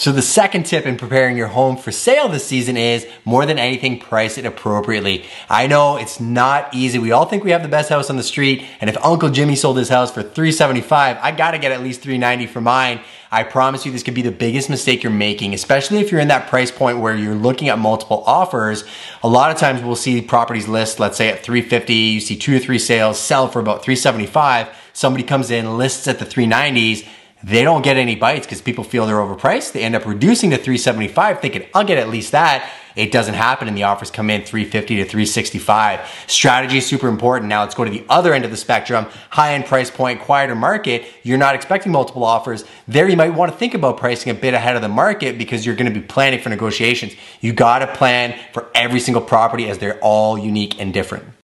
So the second tip in preparing your home for sale this season is more than anything, price it appropriately. I know it's not easy. We all think we have the best house on the street. And if Uncle Jimmy sold his house for 375, I gotta get at least 390 for mine. I promise you this could be the biggest mistake you're making, especially if you're in that price point where you're looking at multiple offers. A lot of times we'll see properties list, let's say at 350, you see two or three sales, sell for about 375. Somebody comes in, lists at the 390s they don't get any bites because people feel they're overpriced. They end up reducing to 375 thinking, I'll get at least that. It doesn't happen and the offers come in 350 to 365. Strategy is super important. Now let's go to the other end of the spectrum, high end price point, quieter market. You're not expecting multiple offers. There you might want to think about pricing a bit ahead of the market because you're going to be planning for negotiations. You got to plan for every single property as they're all unique and different.